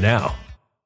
now.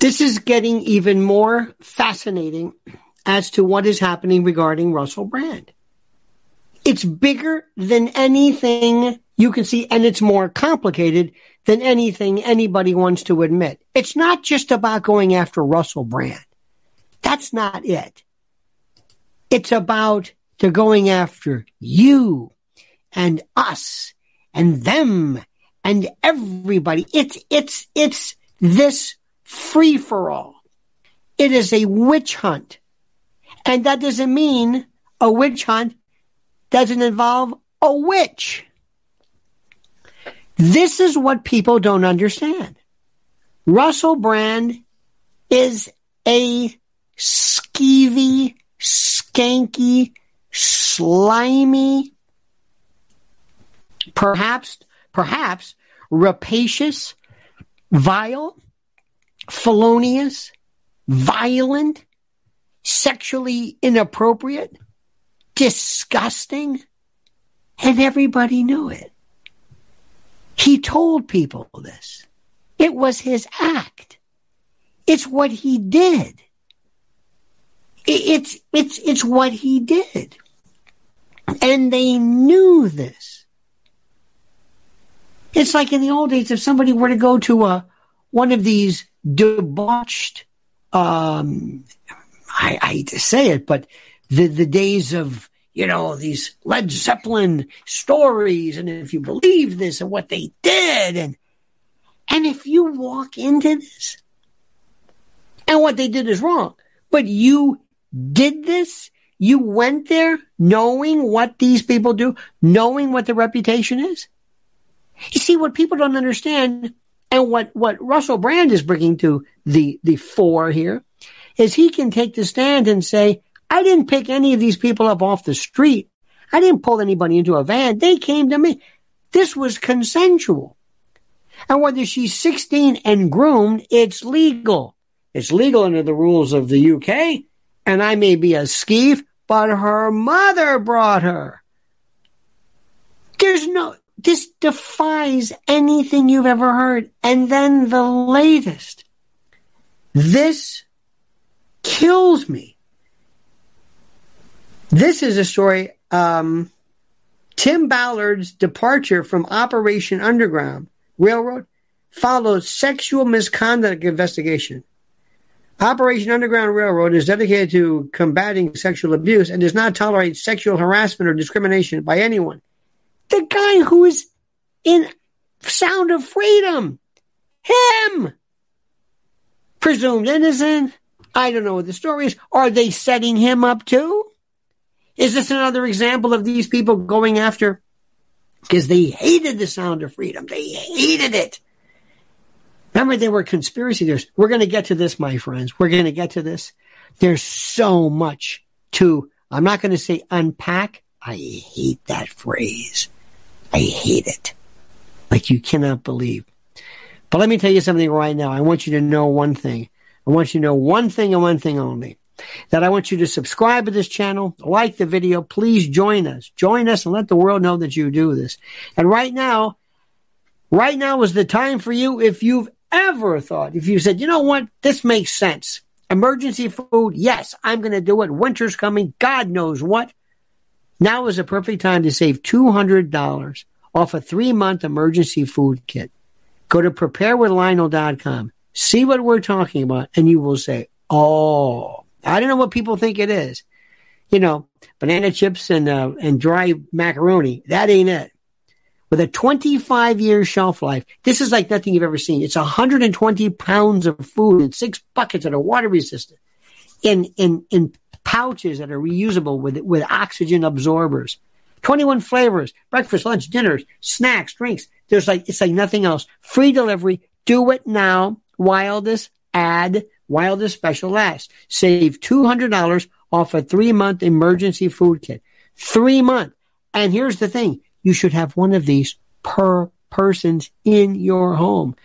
This is getting even more fascinating as to what is happening regarding Russell Brand. It's bigger than anything you can see, and it's more complicated than anything anybody wants to admit. It's not just about going after Russell Brand. That's not it. It's about to going after you and us and them and everybody. It's, it's, it's this free for all. It is a witch hunt. And that doesn't mean a witch hunt doesn't involve a witch. This is what people don't understand. Russell Brand is a skeevy, skanky, slimy, perhaps, perhaps rapacious, vile, felonious, violent, sexually inappropriate, disgusting, and everybody knew it. He told people this. It was his act. It's what he did. It's, it's, it's what he did. And they knew this. It's like in the old days, if somebody were to go to a, one of these debauched, um, I, I hate to say it, but the, the days of, you know, these Led Zeppelin stories, and if you believe this and what they did, and, and if you walk into this, and what they did is wrong, but you did this, you went there knowing what these people do, knowing what the reputation is. You see, what people don't understand and what, what Russell Brand is bringing to the, the fore here is he can take the stand and say, I didn't pick any of these people up off the street. I didn't pull anybody into a van. They came to me. This was consensual. And whether she's 16 and groomed, it's legal. It's legal under the rules of the UK. And I may be a skeeve, but her mother brought her. There's no, this defies anything you've ever heard. And then the latest. This kills me. This is a story. Um, Tim Ballard's departure from Operation Underground Railroad follows sexual misconduct investigation. Operation Underground Railroad is dedicated to combating sexual abuse and does not tolerate sexual harassment or discrimination by anyone. The guy who is in Sound of Freedom, him, presumed innocent. I don't know what the story is. Are they setting him up too? Is this another example of these people going after? Because they hated the sound of freedom. They hated it. Remember, they were conspiracy theorists. We're going to get to this, my friends. We're going to get to this. There's so much to, I'm not going to say unpack. I hate that phrase. I hate it. Like you cannot believe. But let me tell you something right now. I want you to know one thing. I want you to know one thing and one thing only. That I want you to subscribe to this channel, like the video. Please join us. Join us and let the world know that you do this. And right now, right now is the time for you if you've ever thought, if you said, you know what, this makes sense. Emergency food, yes, I'm going to do it. Winter's coming. God knows what. Now is a perfect time to save $200 off a three month emergency food kit. Go to preparewithlionel.com. See what we're talking about, and you will say, Oh, I don't know what people think it is. You know, banana chips and uh, and dry macaroni. That ain't it with a 25 year shelf life. This is like nothing you've ever seen. It's 120 pounds of food in six buckets that are water resistant in, in, in pouches that are reusable with, with oxygen absorbers. 21 flavors, breakfast, lunch, dinners, snacks, drinks. There's like, it's like nothing else. Free delivery. Do it now this ad, this special lasts. Save $200 off a three month emergency food kit. Three month. And here's the thing you should have one of these per persons in your home.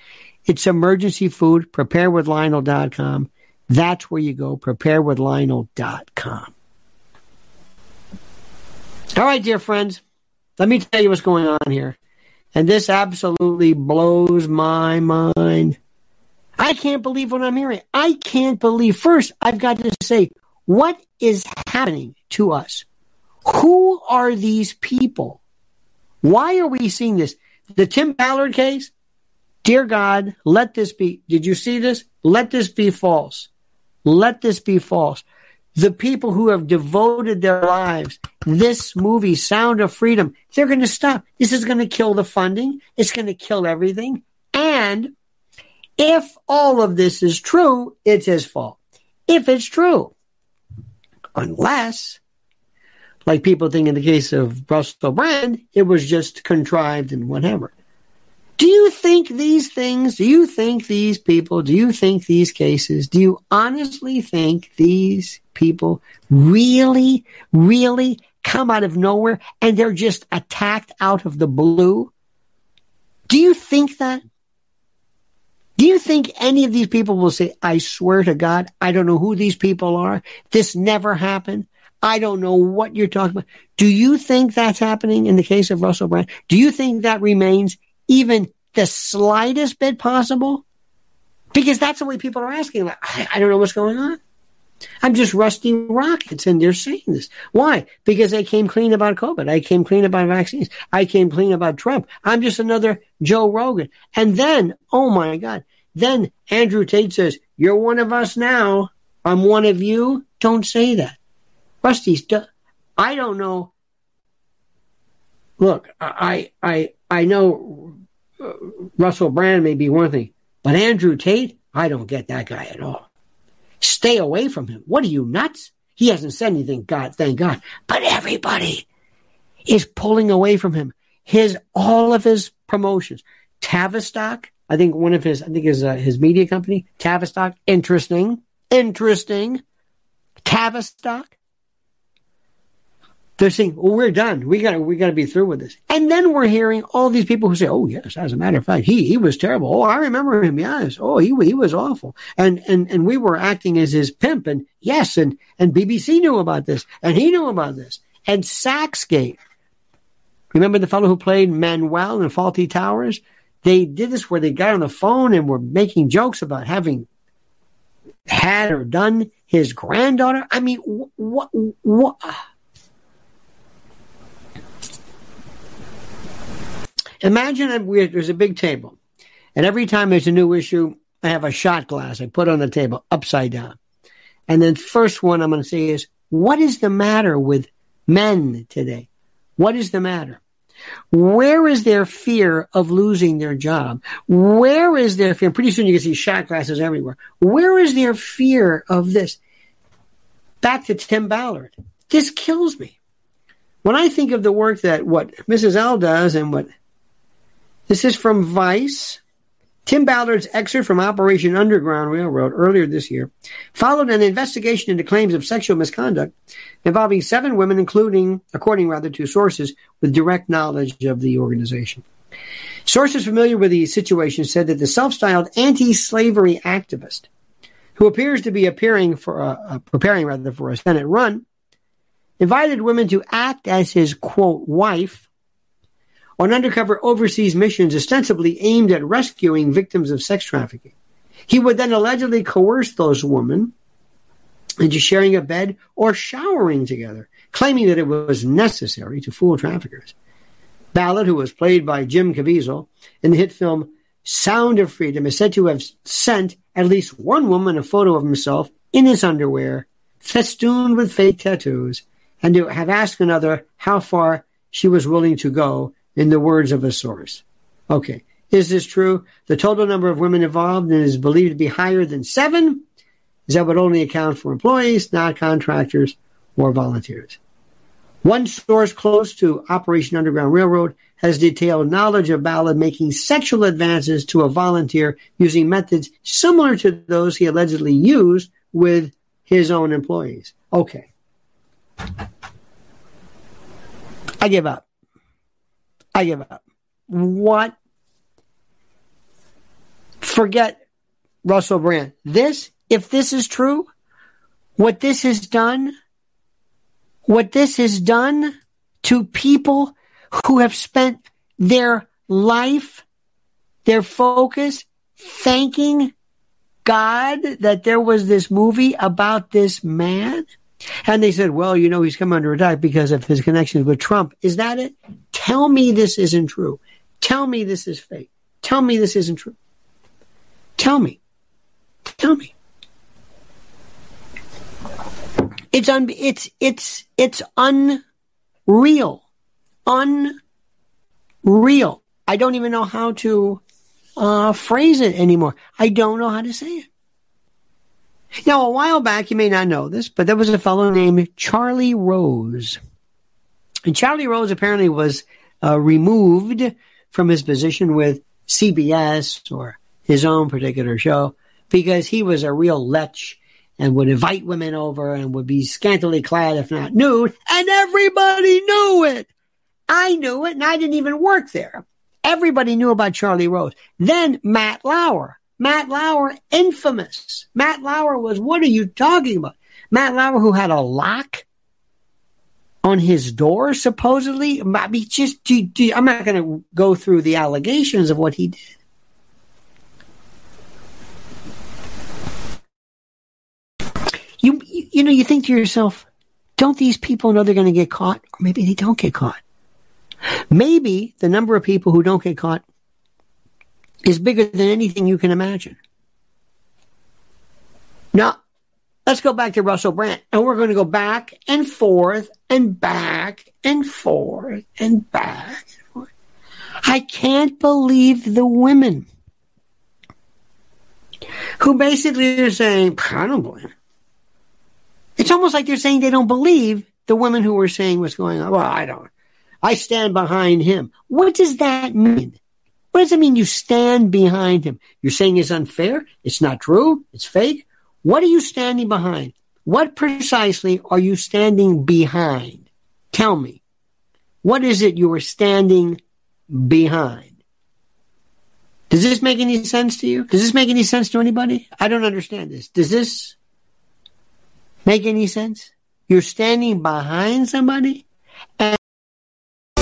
It's emergency food, preparewithlionel.com. That's where you go, preparewithlionel.com. All right, dear friends, let me tell you what's going on here. And this absolutely blows my mind. I can't believe what I'm hearing. I can't believe. First, I've got to say, what is happening to us? Who are these people? Why are we seeing this? The Tim Ballard case? Dear God, let this be. Did you see this? Let this be false. Let this be false. The people who have devoted their lives, this movie, Sound of Freedom, they're going to stop. This is going to kill the funding. It's going to kill everything. And if all of this is true, it's his fault. If it's true. Unless like people think in the case of Russell Brand, it was just contrived and whatever. Do you think these things, do you think these people, do you think these cases, do you honestly think these people really, really come out of nowhere and they're just attacked out of the blue? Do you think that? Do you think any of these people will say, I swear to God, I don't know who these people are. This never happened. I don't know what you're talking about. Do you think that's happening in the case of Russell Brand? Do you think that remains even the slightest bit possible? Because that's the way people are asking. Like, I, I don't know what's going on. I'm just rusty rockets, and they're saying this. Why? Because I came clean about COVID. I came clean about vaccines. I came clean about Trump. I'm just another Joe Rogan. And then, oh my God, then Andrew Tate says, You're one of us now. I'm one of you. Don't say that. Rusty's, I don't know. Look, I, I, I know uh, Russell Brand may be one thing, but Andrew Tate, I don't get that guy at all. Stay away from him. What are you nuts? He hasn't said anything, God, thank God. But everybody is pulling away from him. His all of his promotions, Tavistock, I think one of his, I think his uh, his media company, Tavistock, interesting, interesting, Tavistock. They're saying, "Well, we're done. We got we got to be through with this." And then we're hearing all these people who say, "Oh, yes, as a matter of fact, he he was terrible. Oh, I remember him. Yes. Oh, he he was awful." And and and we were acting as his pimp. And yes, and and BBC knew about this, and he knew about this. And Sachsgate. Remember the fellow who played Manuel in Fawlty Towers? They did this where they got on the phone and were making jokes about having had or done his granddaughter. I mean, what what? Imagine there's a big table, and every time there's a new issue, I have a shot glass I put on the table upside down. And then first one I'm going to say is, what is the matter with men today? What is the matter? Where is their fear of losing their job? Where is their fear? Pretty soon you can see shot glasses everywhere. Where is their fear of this? Back to Tim Ballard. This kills me. When I think of the work that what Mrs. L does and what this is from Vice. Tim Ballard's excerpt from Operation Underground Railroad earlier this year followed an investigation into claims of sexual misconduct involving seven women, including, according rather to sources with direct knowledge of the organization. Sources familiar with the situation said that the self-styled anti-slavery activist, who appears to be appearing for a, preparing rather for a Senate run, invited women to act as his quote wife on undercover overseas missions ostensibly aimed at rescuing victims of sex trafficking. He would then allegedly coerce those women into sharing a bed or showering together, claiming that it was necessary to fool traffickers. Ballard, who was played by Jim Caviezel in the hit film Sound of Freedom, is said to have sent at least one woman a photo of himself in his underwear, festooned with fake tattoos, and to have asked another how far she was willing to go in the words of a source. Okay. Is this true? The total number of women involved is believed to be higher than seven. Is that would only account for employees, not contractors or volunteers. One source close to Operation Underground Railroad has detailed knowledge of Ballard making sexual advances to a volunteer using methods similar to those he allegedly used with his own employees. Okay. I give up. I give up. What? Forget Russell Brand. This, if this is true, what this has done, what this has done to people who have spent their life, their focus, thanking God that there was this movie about this man. And they said, well, you know, he's come under attack because of his connections with Trump. Is that it? Tell me this isn't true. Tell me this is fake. Tell me this isn't true. Tell me. Tell me. It's un, it's, it's, it's unreal. Unreal. I don't even know how to, uh, phrase it anymore. I don't know how to say it. Now, a while back, you may not know this, but there was a fellow named Charlie Rose. And Charlie Rose apparently was uh, removed from his position with CBS or his own particular show because he was a real lech and would invite women over and would be scantily clad, if not nude, and everybody knew it. I knew it, and I didn't even work there. Everybody knew about Charlie Rose. Then Matt Lauer. Matt Lauer, infamous. Matt Lauer was, what are you talking about? Matt Lauer, who had a lock on his door, supposedly. I mean, just, I'm not going to go through the allegations of what he did. You, you know, you think to yourself, don't these people know they're going to get caught? Or maybe they don't get caught. Maybe the number of people who don't get caught is bigger than anything you can imagine. Now, let's go back to Russell Brand. And we're going to go back and forth and back and forth and back and forth. I can't believe the women who basically are saying, I don't believe. It's almost like they're saying they don't believe the women who were saying what's going on. Well, I don't. I stand behind him. What does that mean? What does it mean you stand behind him? You're saying it's unfair? It's not true? It's fake? What are you standing behind? What precisely are you standing behind? Tell me. What is it you are standing behind? Does this make any sense to you? Does this make any sense to anybody? I don't understand this. Does this make any sense? You're standing behind somebody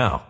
now.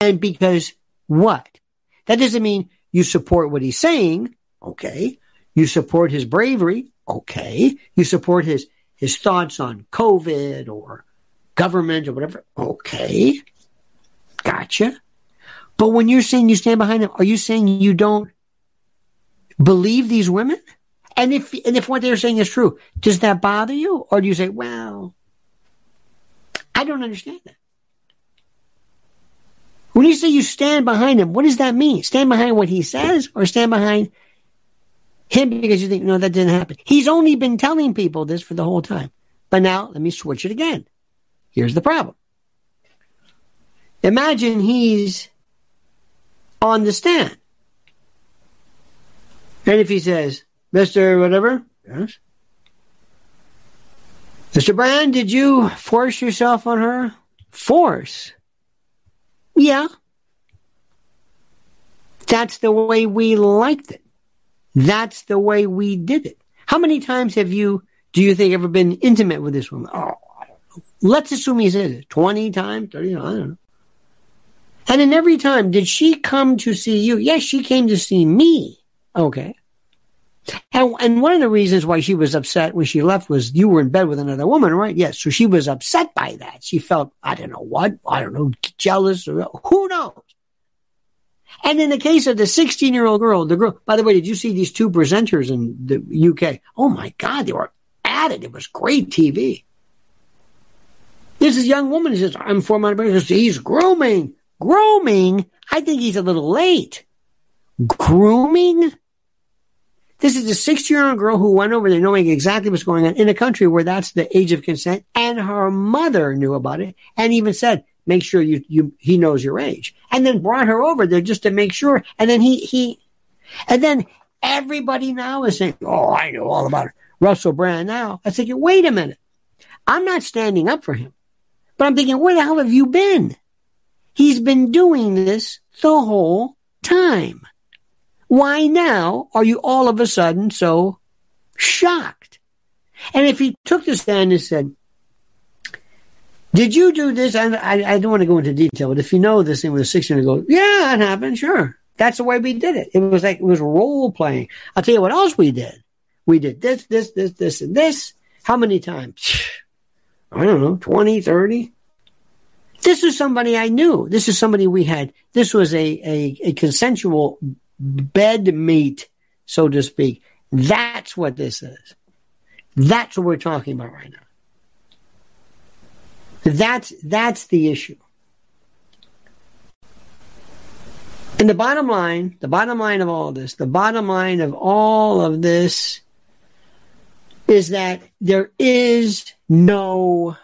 And because what? That doesn't mean you support what he's saying. Okay. You support his bravery. Okay. You support his, his thoughts on COVID or government or whatever. Okay. Gotcha. But when you're saying you stand behind him, are you saying you don't believe these women? And if and if what they're saying is true, does that bother you, or do you say, "Well, I don't understand that"? When you say you stand behind him, what does that mean? Stand behind what he says, or stand behind him because you think, "No, that didn't happen." He's only been telling people this for the whole time. But now let me switch it again. Here's the problem. Imagine he's on the stand. And if he says, Mr. Whatever, yes. Mr. Brand, did you force yourself on her? Force? Yeah. That's the way we liked it. That's the way we did it. How many times have you, do you think, ever been intimate with this woman? Oh. Let's assume he says it 20 times, 30, I don't know. And in every time, did she come to see you? Yes, she came to see me. Okay. And, and one of the reasons why she was upset when she left was you were in bed with another woman, right? Yes. So she was upset by that. She felt, I don't know what, I don't know, jealous or who knows. And in the case of the 16 year old girl, the girl, by the way, did you see these two presenters in the UK? Oh my God, they were at it. It was great TV. This is young woman who says, I'm four months. He's grooming. Grooming? I think he's a little late. Grooming? This is a 16 year old girl who went over there knowing exactly what's going on in a country where that's the age of consent and her mother knew about it and even said, make sure you, you, he knows your age and then brought her over there just to make sure. And then he, he, and then everybody now is saying, Oh, I know all about it. Russell Brand now. I thinking, wait a minute. I'm not standing up for him, but I'm thinking, where the hell have you been? He's been doing this the whole time. Why now are you all of a sudden so shocked? And if he took the stand and said, did you do this? I, I, I, don't want to go into detail, but if you know this thing with a 16 year old, yeah, it happened. Sure. That's the way we did it. It was like, it was role playing. I'll tell you what else we did. We did this, this, this, this, and this. How many times? I don't know, 20, 30. This is somebody I knew. This is somebody we had. This was a, a, a consensual bed meat, so to speak. That's what this is. That's what we're talking about right now. That's, that's the issue. And the bottom line, the bottom line of all this, the bottom line of all of this is that there is no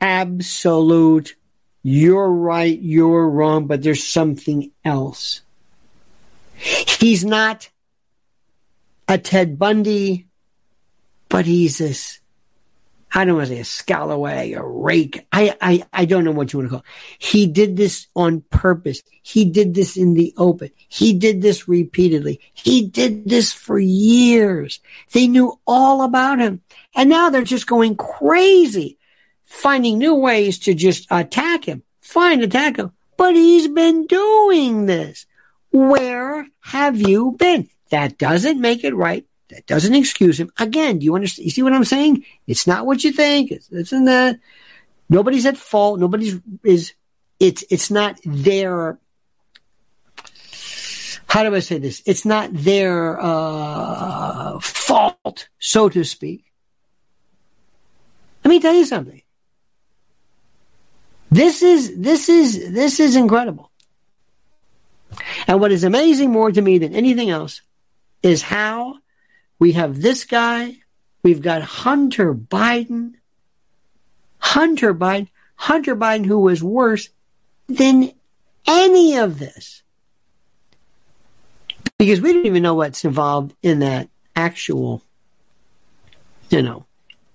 absolute you're right, you're wrong, but there's something else. He's not a Ted Bundy, but he's this, I don't want to say a scallowag, a rake. I, I, I don't know what you want to call it. He did this on purpose. He did this in the open. He did this repeatedly. He did this for years. They knew all about him. And now they're just going crazy finding new ways to just attack him. Fine, attack him. But he's been doing this. Where have you been? That doesn't make it right. That doesn't excuse him. Again, do you understand? You see what I'm saying? It's not what you think. It's and that. Nobody's at fault. Nobody's is. It's it's not their. How do I say this? It's not their uh, fault, so to speak. Let me tell you something. This is, this is, this is incredible. And what is amazing more to me than anything else is how we have this guy, we've got Hunter Biden, Hunter Biden, Hunter Biden, who was worse than any of this. Because we don't even know what's involved in that actual, you know,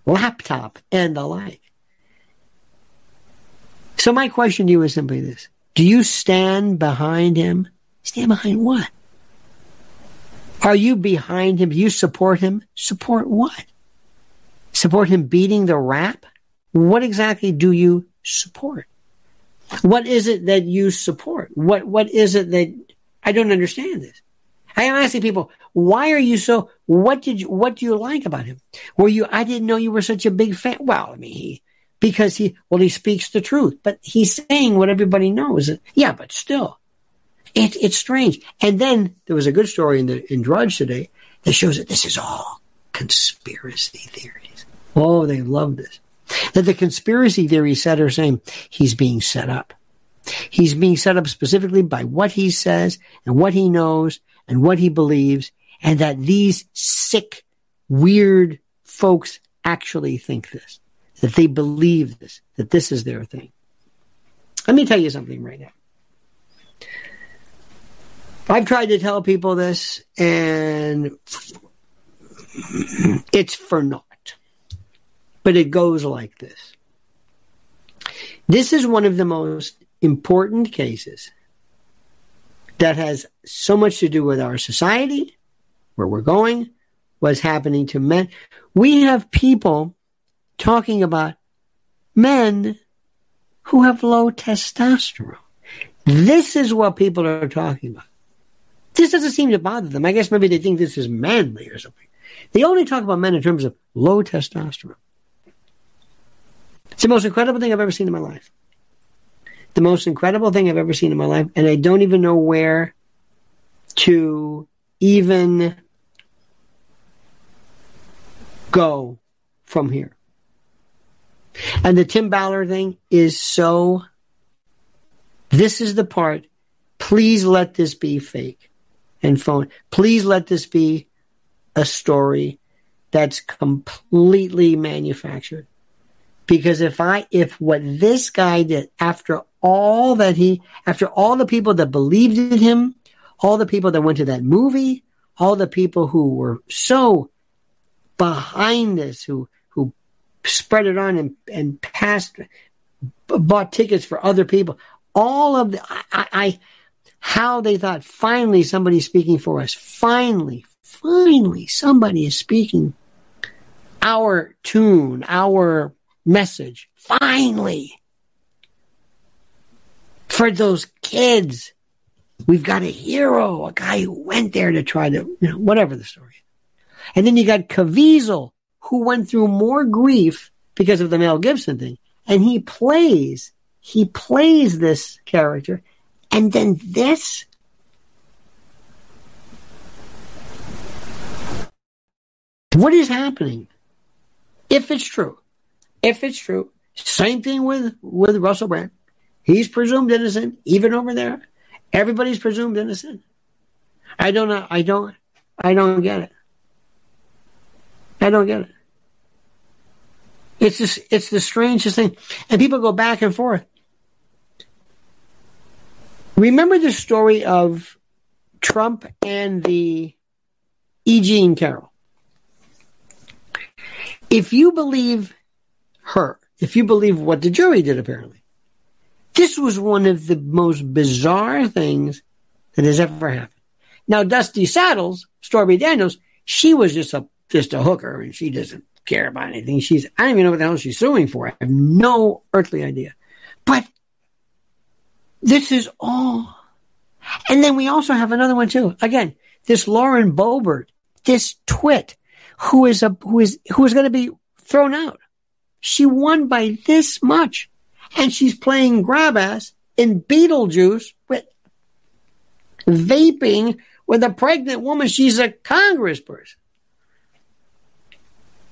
laptop and the like. So my question to you is simply this. Do you stand behind him? Stand behind what? Are you behind him? Do you support him? Support what? Support him beating the rap? What exactly do you support? What is it that you support? What what is it that I don't understand this? I am asking people, why are you so what did you what do you like about him? Were you I didn't know you were such a big fan. Well, I mean he because he, well, he speaks the truth, but he's saying what everybody knows. Yeah, but still, It, it's strange. And then there was a good story in the in Drudge today that shows that this is all conspiracy theories. Oh, they love this. That the conspiracy theory set are saying he's being set up. He's being set up specifically by what he says and what he knows and what he believes, and that these sick, weird folks actually think this, that they believe this, that this is their thing. Let me tell you something right now. I've tried to tell people this, and it's for naught. But it goes like this. This is one of the most important cases that has so much to do with our society, where we're going, what's happening to men. We have people talking about men who have low testosterone. This is what people are talking about. This doesn't seem to bother them. I guess maybe they think this is manly or something. They only talk about men in terms of low testosterone. It's the most incredible thing I've ever seen in my life. The most incredible thing I've ever seen in my life. And I don't even know where to even go from here. And the Tim Ballard thing is so. This is the part. Please let this be fake and phone. Please let this be a story that's completely manufactured. Because if I, if what this guy did after all that he, after all the people that believed in him, all the people that went to that movie, all the people who were so behind this, who, who spread it on and, and passed, bought tickets for other people, all of the, I, I how they thought finally somebody's speaking for us. Finally, finally somebody is speaking our tune, our message. Finally. For those kids, we've got a hero, a guy who went there to try to, you know, whatever the story. And then you got Caviezel, who went through more grief because of the Mel Gibson thing. And he plays, he plays this character and then this. What is happening? If it's true, if it's true, same thing with, with Russell Brand. He's presumed innocent, even over there. Everybody's presumed innocent. I don't know. I don't, I don't get it. I don't get it. It's just, it's the strangest thing. And people go back and forth. Remember the story of Trump and the E. Jean Carroll. If you believe her, if you believe what the jury did, apparently, this was one of the most bizarre things that has ever happened. Now, Dusty Saddles, Stormy Daniels, she was just a just a hooker, and she doesn't care about anything. She's I don't even know what the hell she's suing for. I have no earthly idea. But this is all. And then we also have another one too. Again, this Lauren Boebert, this twit, who is a who is who is going to be thrown out. She won by this much, and she's playing grab ass in Beetlejuice with vaping with a pregnant woman. She's a congressperson.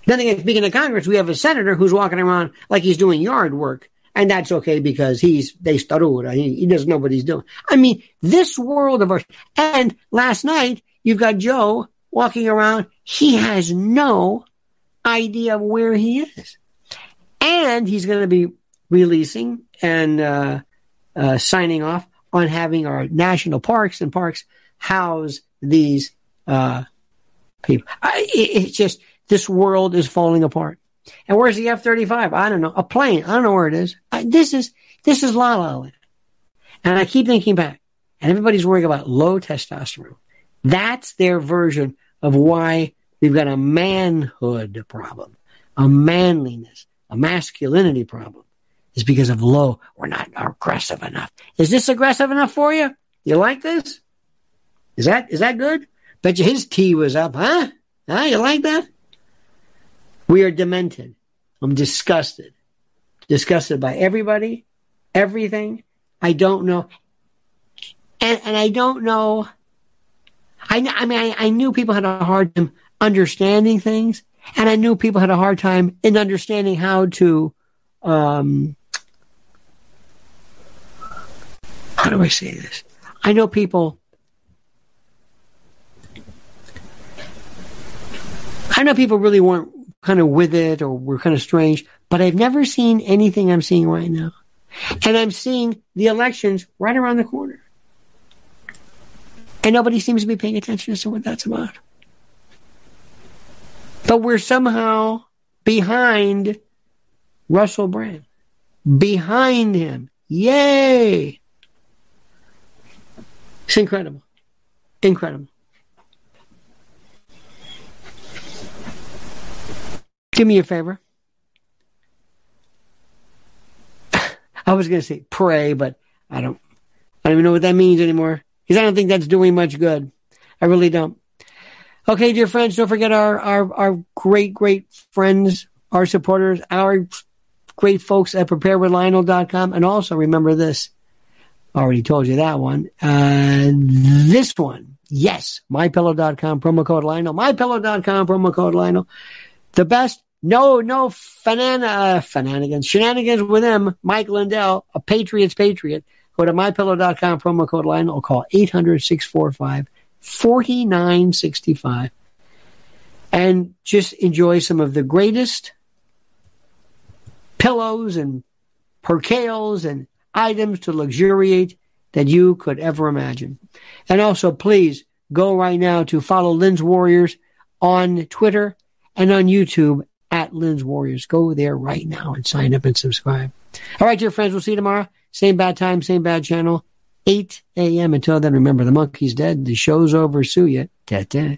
Then again, speaking of Congress, we have a senator who's walking around like he's doing yard work and that's okay because he's they starura. He, he doesn't know what he's doing. I mean, this world of ours. And last night you've got Joe walking around. He has no idea of where he is, and he's going to be releasing and uh, uh, signing off on having our national parks and parks house these uh, people. I, it, it's just this world is falling apart. And where's the F thirty five? I don't know. A plane. I don't know where it is. I, this is this is La La Land. And I keep thinking back, and everybody's worrying about low testosterone. That's their version of why we've got a manhood problem, a manliness, a masculinity problem. Is because of low. We're not aggressive enough. Is this aggressive enough for you? You like this? Is that is that good? Bet you his T was up, huh? Huh? You like that? We are demented. I'm disgusted. Disgusted by everybody, everything. I don't know. And, and I don't know. I, I mean, I, I knew people had a hard time understanding things, and I knew people had a hard time in understanding how to, um, how do I say this? I know people. I know people really weren't kind of with it or we're kind of strange, but I've never seen anything I'm seeing right now. And I'm seeing the elections right around the corner. And nobody seems to be paying attention to what that's about. But we're somehow behind Russell Brand. Behind him. Yay! It's incredible. Incredible. Do me a favor. I was going to say pray, but I don't. I don't even know what that means anymore because I don't think that's doing much good. I really don't. Okay, dear friends, don't forget our our our great great friends, our supporters, our great folks at preparewithlionel.com, and also remember this. Already told you that one. Uh, this one, yes, mypillow.com promo code Lionel. Mypillow.com promo code Lionel. The best no, no fanana, shenanigans, shenanigans with him, Mike Lindell, a Patriots Patriot. Go to mypillow.com, promo code line, or call 800 645 4965 and just enjoy some of the greatest pillows and percales and items to luxuriate that you could ever imagine. And also, please go right now to follow Lynn's Warriors on Twitter and on YouTube Lynn's Warriors. Go there right now and sign up and subscribe. All right, dear friends, we'll see you tomorrow. Same bad time, same bad channel, 8 a.m. Until then, remember the monkey's dead. The show's over. Sue ya. Ta-ta.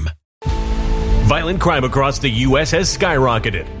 Violent crime across the U.S. has skyrocketed.